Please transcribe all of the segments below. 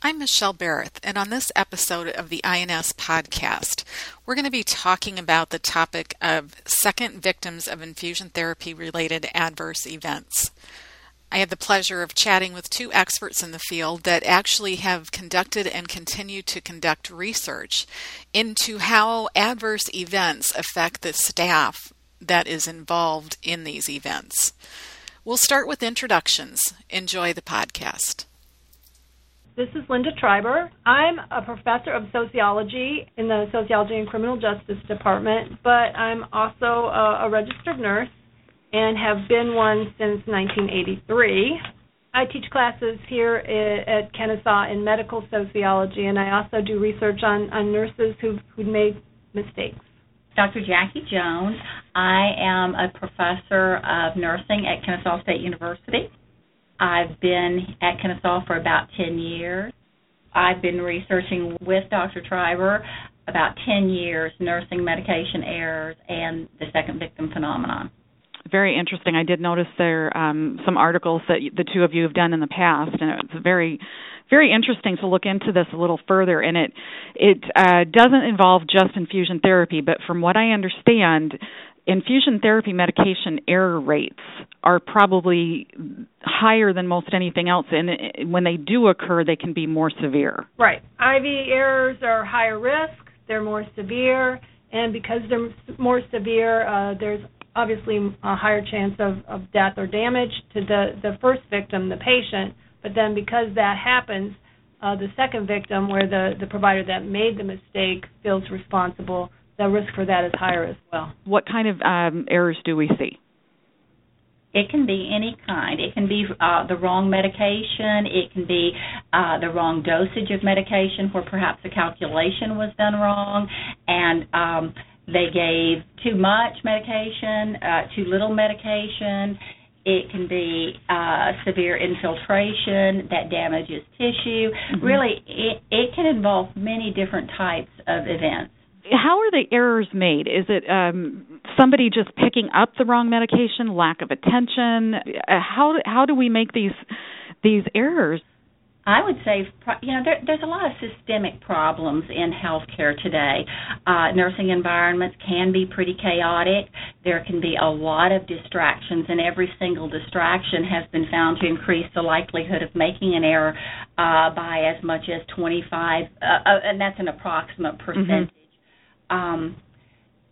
I'm Michelle Barrett, and on this episode of the INS podcast, we're going to be talking about the topic of second victims of infusion therapy related adverse events. I had the pleasure of chatting with two experts in the field that actually have conducted and continue to conduct research into how adverse events affect the staff that is involved in these events. We'll start with introductions. Enjoy the podcast. This is Linda Treiber. I'm a professor of sociology in the Sociology and Criminal Justice Department, but I'm also a, a registered nurse and have been one since 1983. I teach classes here at Kennesaw in medical sociology, and I also do research on, on nurses who've, who've made mistakes. Dr. Jackie Jones. I am a professor of nursing at Kennesaw State University. I've been at Kennesaw for about 10 years. I've been researching with Dr. Treiber about 10 years nursing medication errors and the second victim phenomenon very interesting. I did notice there um, some articles that the two of you have done in the past, and it's very, very interesting to look into this a little further. And it it uh, doesn't involve just infusion therapy, but from what I understand, infusion therapy medication error rates are probably higher than most anything else and when they do occur they can be more severe right iv errors are higher risk they're more severe and because they're more severe uh, there's obviously a higher chance of, of death or damage to the, the first victim, the patient. But then because that happens, uh, the second victim, where the, the provider that made the mistake feels responsible, the risk for that is higher as well. What kind of um, errors do we see? It can be any kind. It can be uh, the wrong medication. It can be uh, the wrong dosage of medication, where perhaps the calculation was done wrong, and um, they gave too much medication, uh, too little medication. It can be uh, severe infiltration that damages tissue. Mm-hmm. Really, it, it can involve many different types of events. How are the errors made? Is it um, somebody just picking up the wrong medication, lack of attention? Uh, how how do we make these these errors? I would say, you know, there, there's a lot of systemic problems in healthcare today. Uh, nursing environments can be pretty chaotic. There can be a lot of distractions, and every single distraction has been found to increase the likelihood of making an error uh, by as much as 25, uh, uh, and that's an approximate mm-hmm. percentage. Mm-hmm. Um,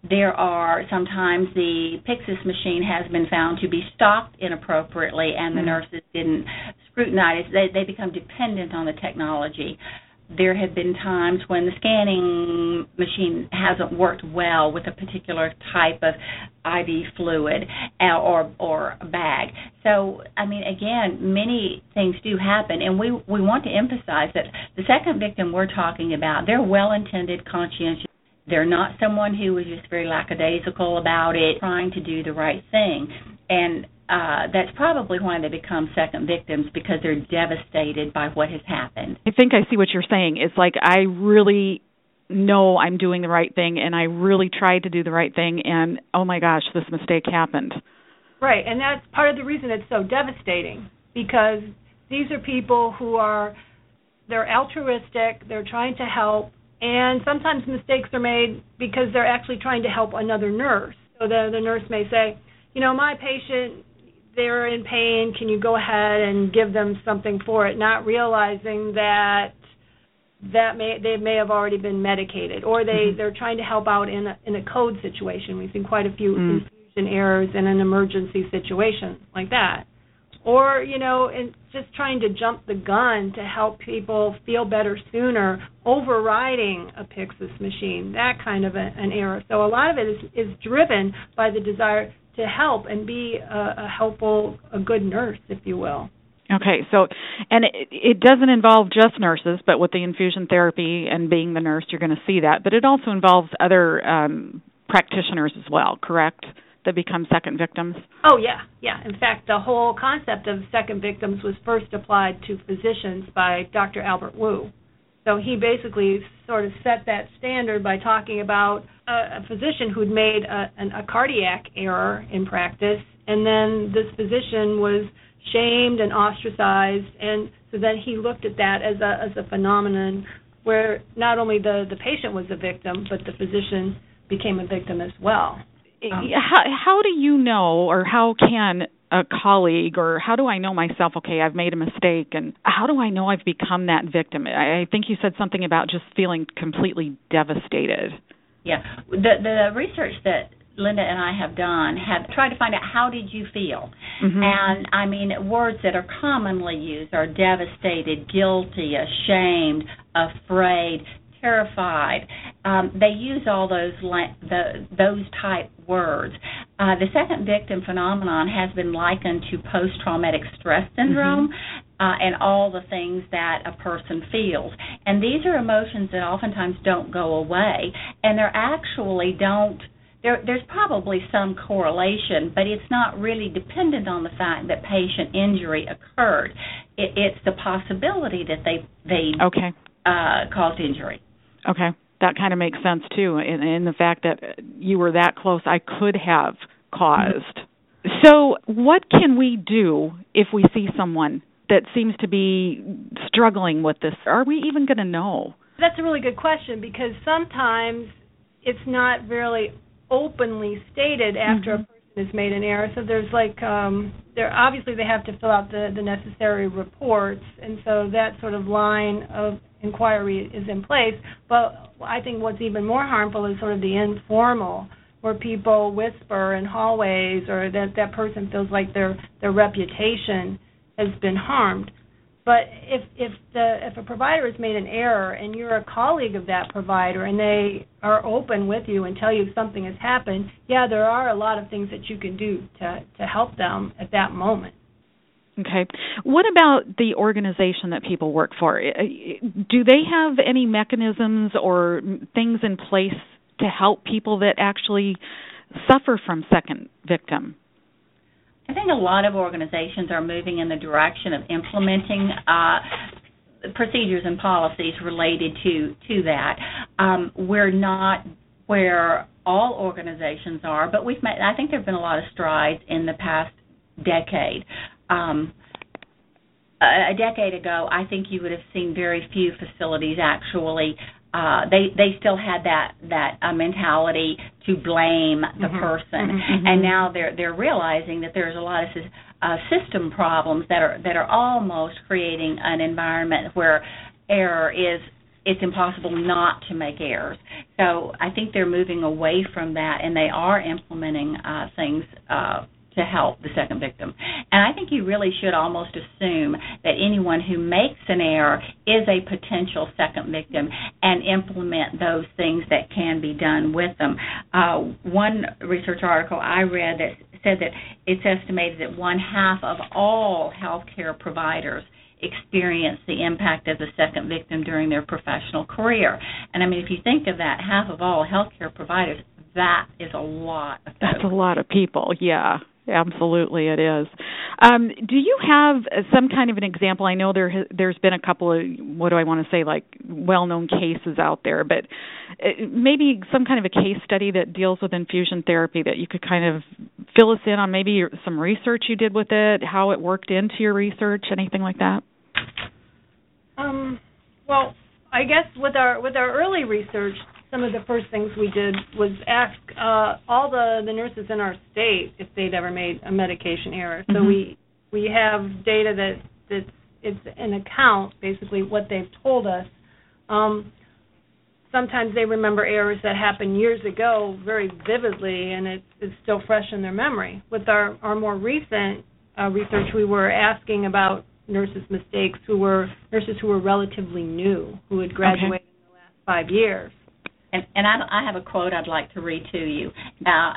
there are sometimes the Pyxis machine has been found to be stocked inappropriately, and the mm-hmm. nurses didn't scrutinize. They they become dependent on the technology. There have been times when the scanning machine hasn't worked well with a particular type of IV fluid uh, or or bag. So, I mean, again, many things do happen, and we we want to emphasize that the second victim we're talking about, they're well-intended, conscientious they're not someone who was just very lackadaisical about it, trying to do the right thing. And uh, that's probably why they become second victims because they're devastated by what has happened. I think I see what you're saying. It's like I really know I'm doing the right thing and I really tried to do the right thing and oh my gosh, this mistake happened. Right, and that's part of the reason it's so devastating because these are people who are they're altruistic, they're trying to help, and sometimes mistakes are made because they're actually trying to help another nurse. So the the nurse may say, you know, my patient they're in pain, can you go ahead and give them something for it, not realizing that that may they may have already been medicated or they mm-hmm. they're trying to help out in a in a code situation. We've seen quite a few mm. infusion errors in an emergency situation like that or you know and just trying to jump the gun to help people feel better sooner overriding a pyxis machine that kind of a, an error so a lot of it is is driven by the desire to help and be a, a helpful a good nurse if you will Okay, so and it, it doesn't involve just nurses, but with the infusion therapy and being the nurse, you're going to see that. But it also involves other um, practitioners as well, correct? That become second victims? Oh yeah, yeah. In fact, the whole concept of second victims was first applied to physicians by Dr. Albert Wu. So he basically sort of set that standard by talking about a, a physician who'd made a, an, a cardiac error in practice, and then this physician was shamed and ostracized, and so then he looked at that as a as a phenomenon where not only the the patient was a victim, but the physician became a victim as well. Um, how, how do you know, or how can a colleague, or how do I know myself? Okay, I've made a mistake, and how do I know I've become that victim? I, think you said something about just feeling completely devastated. Yeah, the the research that Linda and I have done have tried to find out how did you feel, mm-hmm. and I mean words that are commonly used are devastated, guilty, ashamed, afraid, terrified. Um, they use all those the, those type words. Uh, the second victim phenomenon has been likened to post-traumatic stress syndrome. Mm-hmm. Uh, and all the things that a person feels. And these are emotions that oftentimes don't go away, and they're actually don't there, there's probably some correlation, but it's not really dependent on the fact that patient injury occurred. It, it's the possibility that they they okay. uh, caused injury. Okay, that kind of makes sense too, in, in the fact that you were that close. I could have caused. So, what can we do if we see someone that seems to be struggling with this? Are we even going to know? That's a really good question because sometimes it's not really openly stated after mm-hmm. a person has made an error. So there's like um there obviously they have to fill out the the necessary reports and so that sort of line of inquiry is in place. But I think what's even more harmful is sort of the informal where people whisper in hallways or that that person feels like their their reputation has been harmed. But if if the if a provider has made an error and you're a colleague of that provider and they are open with you and tell you something has happened, yeah, there are a lot of things that you can do to to help them at that moment. Okay. What about the organization that people work for? Do they have any mechanisms or things in place to help people that actually suffer from second victim? I think a lot of organizations are moving in the direction of implementing uh, procedures and policies related to to that. Um, we're not where all organizations are, but we've made. I think there have been a lot of strides in the past decade. Um, a decade ago, I think you would have seen very few facilities actually uh, they they still had that that uh, mentality to blame the mm-hmm. person, mm-hmm. mm-hmm. and now they're they're realizing that there's a lot of uh, system problems that are that are almost creating an environment where error is it's impossible not to make errors. So I think they're moving away from that, and they are implementing uh, things uh, to help the second victim. And I think you really should almost assume that anyone who makes an error is a potential second victim and implement those things that can be done with them. Uh, one research article I read that said that it's estimated that one half of all healthcare providers experience the impact of the second victim during their professional career. And I mean, if you think of that, half of all healthcare providers, that is a lot. That's a lot of people, yeah. Absolutely, it is. Um, do you have some kind of an example? I know there there's been a couple of what do I want to say, like well-known cases out there, but uh, maybe some kind of a case study that deals with infusion therapy that you could kind of fill us in on. Maybe some research you did with it, how it worked into your research, anything like that. Um. Well, I guess with our with our early research, some of the first things we did was ask uh, all the, the nurses in our state if they'd ever made a medication error. So mm-hmm. we we have data that that's it's an account basically what they've told us. Um, sometimes they remember errors that happened years ago very vividly, and it's, it's still fresh in their memory. With our our more recent uh, research, we were asking about nurses' mistakes who were nurses who were relatively new, who had graduated okay. in the last five years. And, and I, I have a quote I'd like to read to you. Now,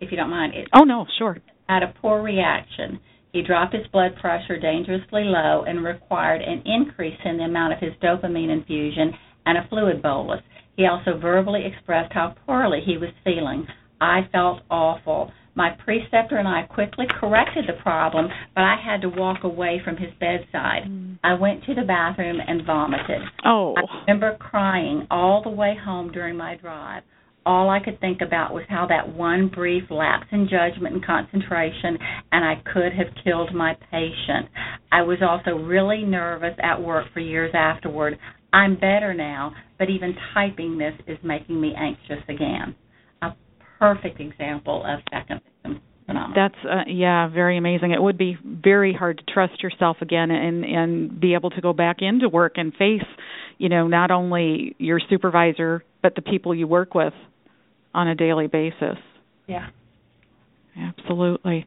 if you don't mind. It, oh, no, sure. Had a poor reaction. He dropped his blood pressure dangerously low and required an increase in the amount of his dopamine infusion and a fluid bolus. He also verbally expressed how poorly he was feeling. I felt awful. My preceptor and I quickly corrected the problem, but I had to walk away from his bedside. Mm. I went to the bathroom and vomited. Oh. I remember crying all the way home during my drive. all I could think about was how that one brief lapse in judgment and concentration, and I could have killed my patient. I was also really nervous at work for years afterward. I'm better now, but even typing this is making me anxious again. Perfect example of second victim phenomenon. That's uh, yeah, very amazing. It would be very hard to trust yourself again and and be able to go back into work and face, you know, not only your supervisor but the people you work with on a daily basis. Yeah. Absolutely.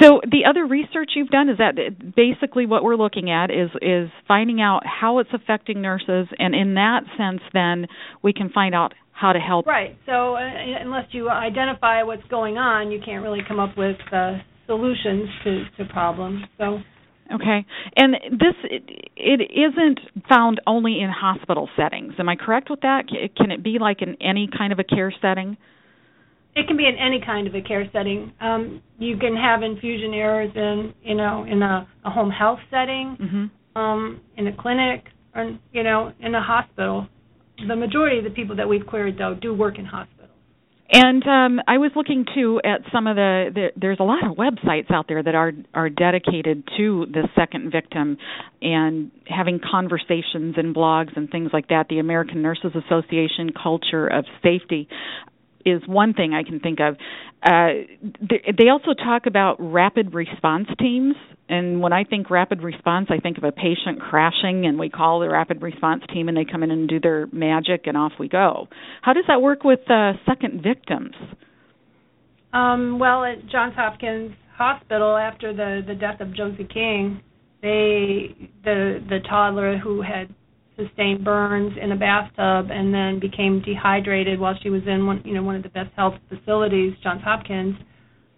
So the other research you've done is that basically what we're looking at is is finding out how it's affecting nurses, and in that sense, then we can find out how to help. Right. So uh, unless you identify what's going on, you can't really come up with uh, solutions to to problems. So. Okay. And this it, it isn't found only in hospital settings. Am I correct with that? Can it be like in any kind of a care setting? It can be in any kind of a care setting. Um, you can have infusion errors in, you know, in a, a home health setting, mm-hmm. um, in a clinic, or you know, in a hospital. The majority of the people that we've queried, though, do work in hospitals. And um, I was looking too at some of the, the. There's a lot of websites out there that are are dedicated to the second victim, and having conversations and blogs and things like that. The American Nurses Association culture of safety is one thing I can think of. Uh, they also talk about rapid response teams, and when I think rapid response, I think of a patient crashing, and we call the rapid response team, and they come in and do their magic, and off we go. How does that work with uh, second victims? Um, well, at Johns Hopkins Hospital, after the the death of Josie King, they the the toddler who had sustained burns in a bathtub and then became dehydrated while she was in one you know one of the best health facilities Johns Hopkins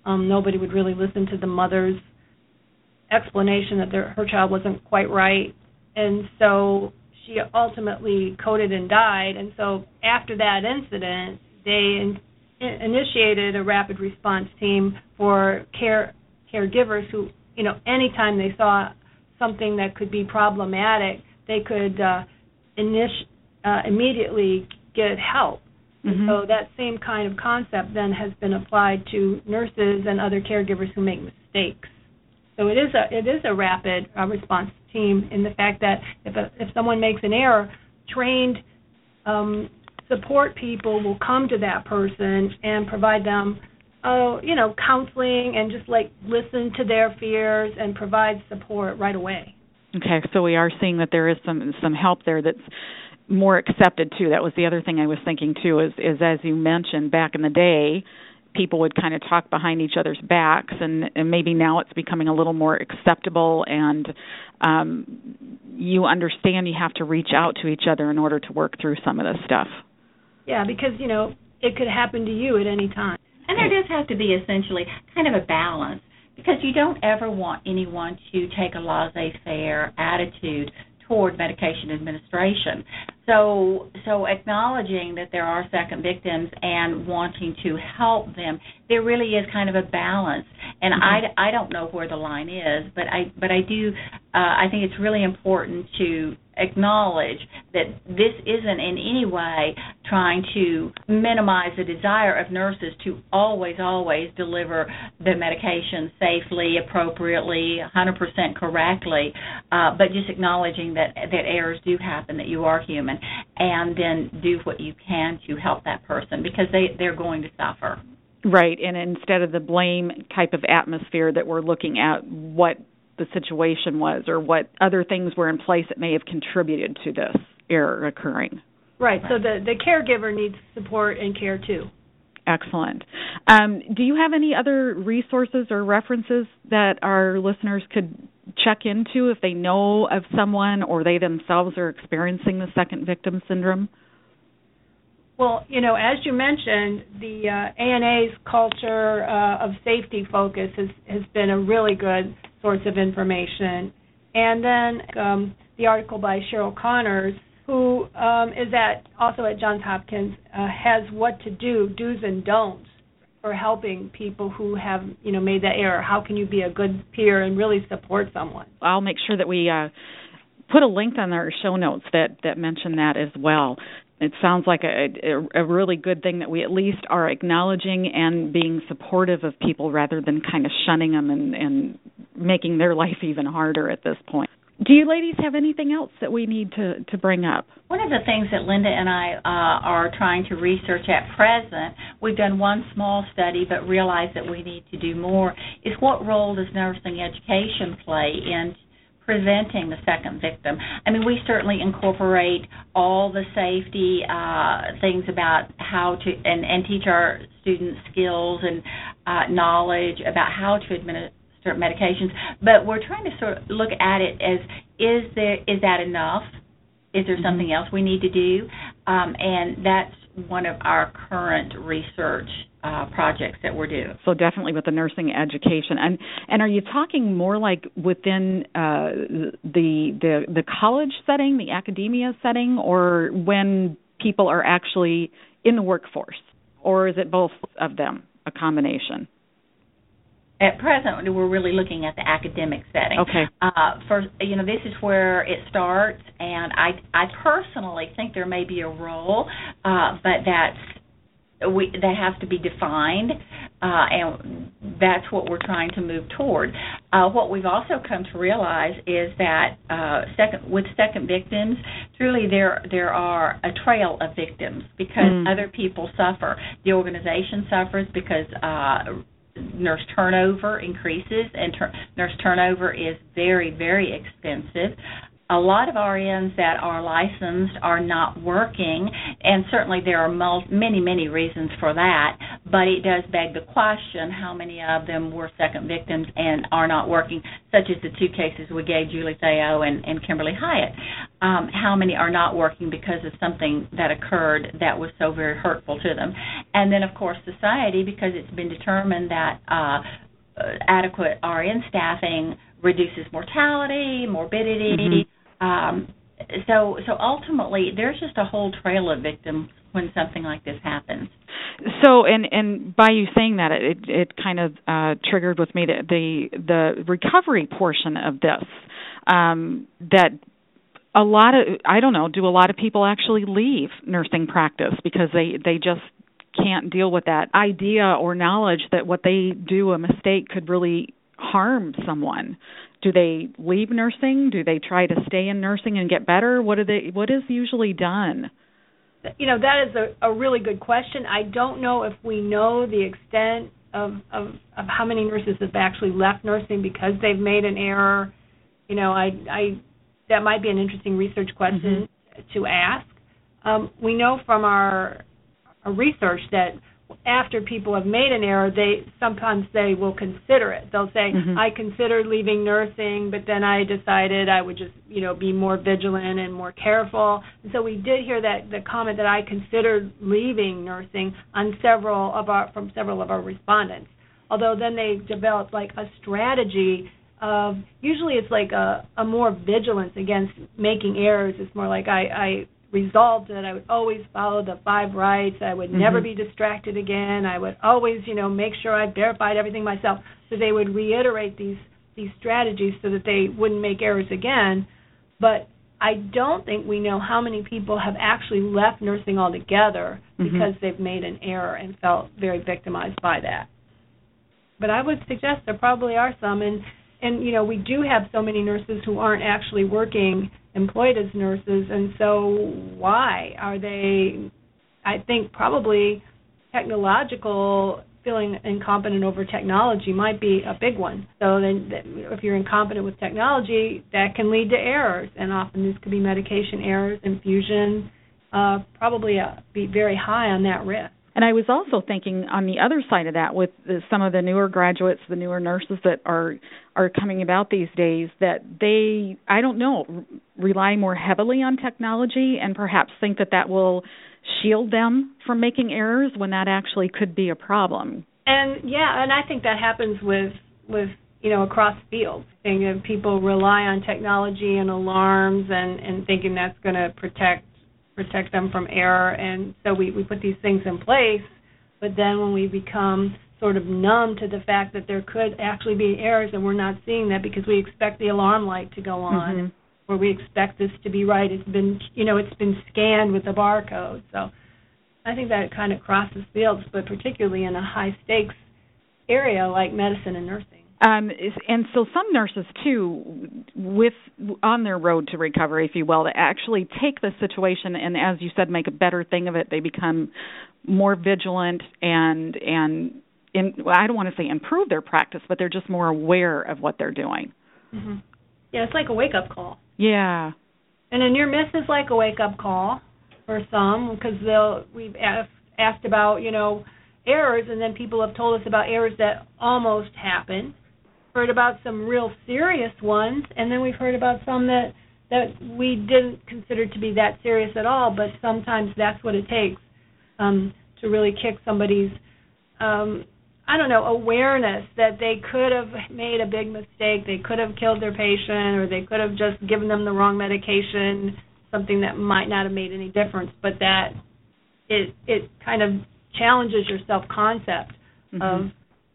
um nobody would really listen to the mother's explanation that their, her child wasn't quite right. And so she ultimately coded and died. And so after that incident they in, initiated a rapid response team for care caregivers who you know anytime they saw something that could be problematic they could uh, init- uh, immediately get help. Mm-hmm. So that same kind of concept then has been applied to nurses and other caregivers who make mistakes. So it is a it is a rapid uh, response team in the fact that if a, if someone makes an error, trained um, support people will come to that person and provide them, uh, you know, counseling and just like listen to their fears and provide support right away. Okay, so we are seeing that there is some some help there that's more accepted too. That was the other thing I was thinking too. Is is as you mentioned back in the day, people would kind of talk behind each other's backs, and, and maybe now it's becoming a little more acceptable, and um, you understand you have to reach out to each other in order to work through some of this stuff. Yeah, because you know it could happen to you at any time. And there does have to be essentially kind of a balance because you don't ever want anyone to take a laissez-faire attitude toward medication administration. So, so acknowledging that there are second victims and wanting to help them, there really is kind of a balance. And mm-hmm. I, I don't know where the line is, but I, but I do. Uh, I think it's really important to acknowledge that this isn't in any way trying to minimize the desire of nurses to always, always deliver the medication safely, appropriately, 100% correctly, uh, but just acknowledging that that errors do happen, that you are human, and then do what you can to help that person because they they're going to suffer. Right, and instead of the blame type of atmosphere that we're looking at, what the situation was or what other things were in place that may have contributed to this error occurring. Right. So the the caregiver needs support and care too. Excellent. Um, do you have any other resources or references that our listeners could check into if they know of someone or they themselves are experiencing the second victim syndrome? Well, you know, as you mentioned, the uh, ANA's culture uh, of safety focus has, has been a really good source of information. And then um, the article by Cheryl Connors, who um, is at also at Johns Hopkins, uh, has what to do, do's and don'ts for helping people who have you know made that error. How can you be a good peer and really support someone? I'll make sure that we uh, put a link on our show notes that that mention that as well. It sounds like a, a, a really good thing that we at least are acknowledging and being supportive of people rather than kind of shunning them and, and making their life even harder at this point. Do you ladies have anything else that we need to, to bring up? One of the things that Linda and I uh, are trying to research at present, we've done one small study but realize that we need to do more, is what role does nursing education play in preventing the second victim. I mean, we certainly incorporate all the safety uh, things about how to and, and teach our students skills and uh, knowledge about how to administer medications. But we're trying to sort of look at it as is there is that enough? Is there something else we need to do? Um, and that's one of our current research uh, projects that we're doing. So definitely with the nursing education, and and are you talking more like within uh, the the the college setting, the academia setting, or when people are actually in the workforce, or is it both of them, a combination? At present, we're really looking at the academic setting. Okay. Uh, for you know, this is where it starts, and I I personally think there may be a role, uh, but that's we that has to be defined, uh, and that's what we're trying to move toward. Uh, what we've also come to realize is that uh, second with second victims, truly there there are a trail of victims because mm. other people suffer. The organization suffers because. Uh, nurse turnover increases, and ter- nurse turnover is very, very expensive a lot of RNs that are licensed are not working, and certainly there are mul- many, many reasons for that. But it does beg the question: how many of them were second victims and are not working, such as the two cases we gave Julie Thao and, and Kimberly Hiatt? Um, how many are not working because of something that occurred that was so very hurtful to them? And then, of course, society, because it's been determined that uh, adequate RN staffing reduces mortality, morbidity. Mm-hmm um, so so ultimately, there's just a whole trail of victims when something like this happens. So, and and by you saying that, it it kind of uh, triggered with me the, the the recovery portion of this. Um, that a lot of I don't know, do a lot of people actually leave nursing practice because they they just can't deal with that idea or knowledge that what they do a mistake could really harm someone do they leave nursing? Do they try to stay in nursing and get better? What do they what is usually done? You know, that is a, a really good question. I don't know if we know the extent of, of of how many nurses have actually left nursing because they've made an error. You know, I I that might be an interesting research question mm-hmm. to ask. Um, we know from our, our research that after people have made an error, they sometimes they will consider it. They'll say, mm-hmm. "I considered leaving nursing, but then I decided I would just, you know, be more vigilant and more careful." And so we did hear that the comment that I considered leaving nursing on several of our from several of our respondents. Although then they developed like a strategy of usually it's like a, a more vigilance against making errors. It's more like I, I resolved that I would always follow the five rights. I would mm-hmm. never be distracted again. I would always, you know, make sure I verified everything myself. So they would reiterate these these strategies so that they wouldn't make errors again. But I don't think we know how many people have actually left nursing altogether mm-hmm. because they've made an error and felt very victimized by that. But I would suggest there probably are some and and you know, we do have so many nurses who aren't actually working employed as nurses, and so why are they? I think probably technological feeling incompetent over technology might be a big one. So then, if you're incompetent with technology, that can lead to errors, and often these could be medication errors, infusion, uh, probably uh, be very high on that risk. And I was also thinking on the other side of that, with the, some of the newer graduates, the newer nurses that are are coming about these days, that they, I don't know, rely more heavily on technology and perhaps think that that will shield them from making errors when that actually could be a problem. And yeah, and I think that happens with with you know across fields. And people rely on technology and alarms and and thinking that's going to protect protect them from error. And so we, we put these things in place, but then when we become sort of numb to the fact that there could actually be errors and we're not seeing that because we expect the alarm light to go on. Mm-hmm. where we expect this to be right. It's been, you know, it's been scanned with the barcode. So I think that kind of crosses fields, but particularly in a high stakes area like medicine and nursing. Um, and so some nurses too, with on their road to recovery, if you will, to actually take the situation and, as you said, make a better thing of it. They become more vigilant and and in, well, I don't want to say improve their practice, but they're just more aware of what they're doing. Mm-hmm. Yeah, it's like a wake up call. Yeah. And a near miss is like a wake up call for some because they'll we've asked, asked about you know errors and then people have told us about errors that almost happened heard about some real serious ones, and then we've heard about some that that we didn't consider to be that serious at all. But sometimes that's what it takes um, to really kick somebody's um, I don't know awareness that they could have made a big mistake, they could have killed their patient, or they could have just given them the wrong medication, something that might not have made any difference, but that it it kind of challenges your self concept mm-hmm. of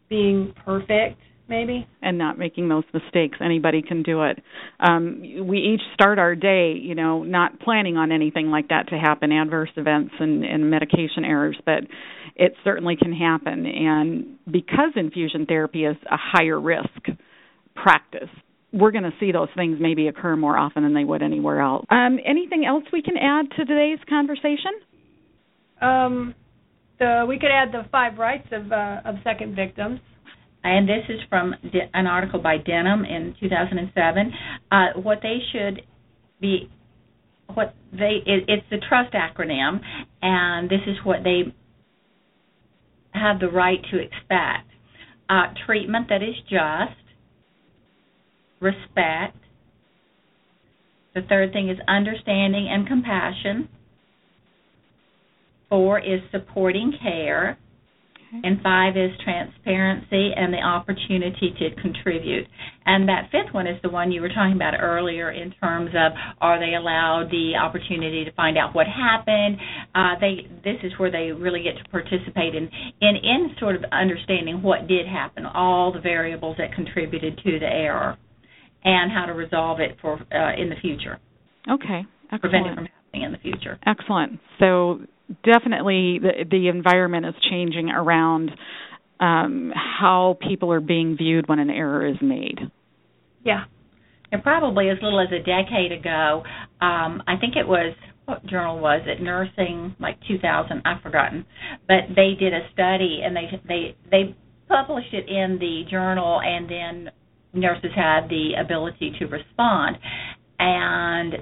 being perfect maybe. And not making those mistakes. Anybody can do it. Um we each start our day you know not planning on anything like that to happen adverse events and and medication errors but it certainly can happen. And because infusion therapy is a higher risk practice we're going to see those things maybe occur more often than they would anywhere else. Um anything else we can add to today's conversation? Um the, we could add the five rights of uh, of second victims and this is from an article by Denham in 2007. Uh, what they should be, what they it, it's the trust acronym, and this is what they have the right to expect: uh, treatment that is just, respect. The third thing is understanding and compassion. Four is supporting care. And five is transparency and the opportunity to contribute. And that fifth one is the one you were talking about earlier in terms of are they allowed the opportunity to find out what happened? Uh, they this is where they really get to participate in in in sort of understanding what did happen, all the variables that contributed to the error, and how to resolve it for uh, in the future. Okay. Excellent. Prevent it from happening in the future. Excellent. So definitely the the environment is changing around um, how people are being viewed when an error is made. Yeah. And probably as little as a decade ago, um, I think it was what journal was it? Nursing, like 2000. I've forgotten, but they did a study and they they they published it in the journal, and then nurses had the ability to respond. And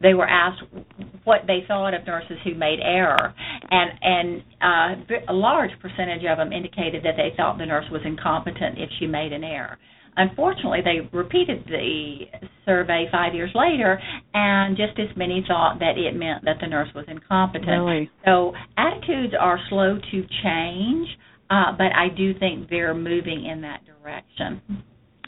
they were asked what they thought of nurses who made error, and and uh, a large percentage of them indicated that they thought the nurse was incompetent if she made an error. Unfortunately, they repeated the survey five years later, and just as many thought that it meant that the nurse was incompetent. Really? So attitudes are slow to change, uh, but I do think they're moving in that direction.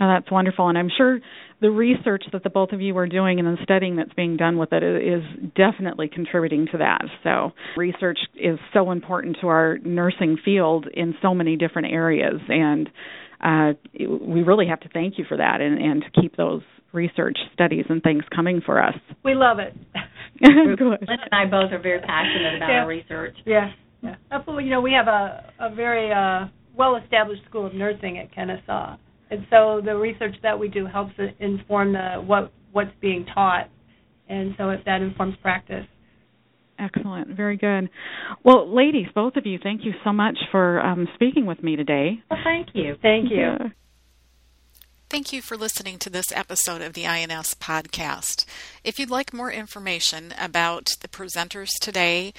Oh, that's wonderful, and I'm sure the research that the both of you are doing and the studying that's being done with it is definitely contributing to that. So, research is so important to our nursing field in so many different areas, and uh, we really have to thank you for that and, and to keep those research studies and things coming for us. We love it. Good. Lynn and I both are very passionate about yeah. our research. Yeah. yeah. Absolutely. You know, we have a, a very uh, well established school of nursing at Kennesaw and so the research that we do helps inform the what what's being taught, and so if that informs practice. Excellent, very good. Well, ladies, both of you, thank you so much for um, speaking with me today. Well, thank you. Thank you. Yeah. Thank you for listening to this episode of the INS podcast. If you'd like more information about the presenters today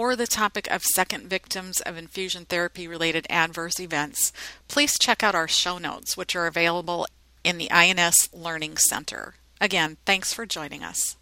or the topic of second victims of infusion therapy related adverse events, please check out our show notes, which are available in the INS Learning Center. Again, thanks for joining us.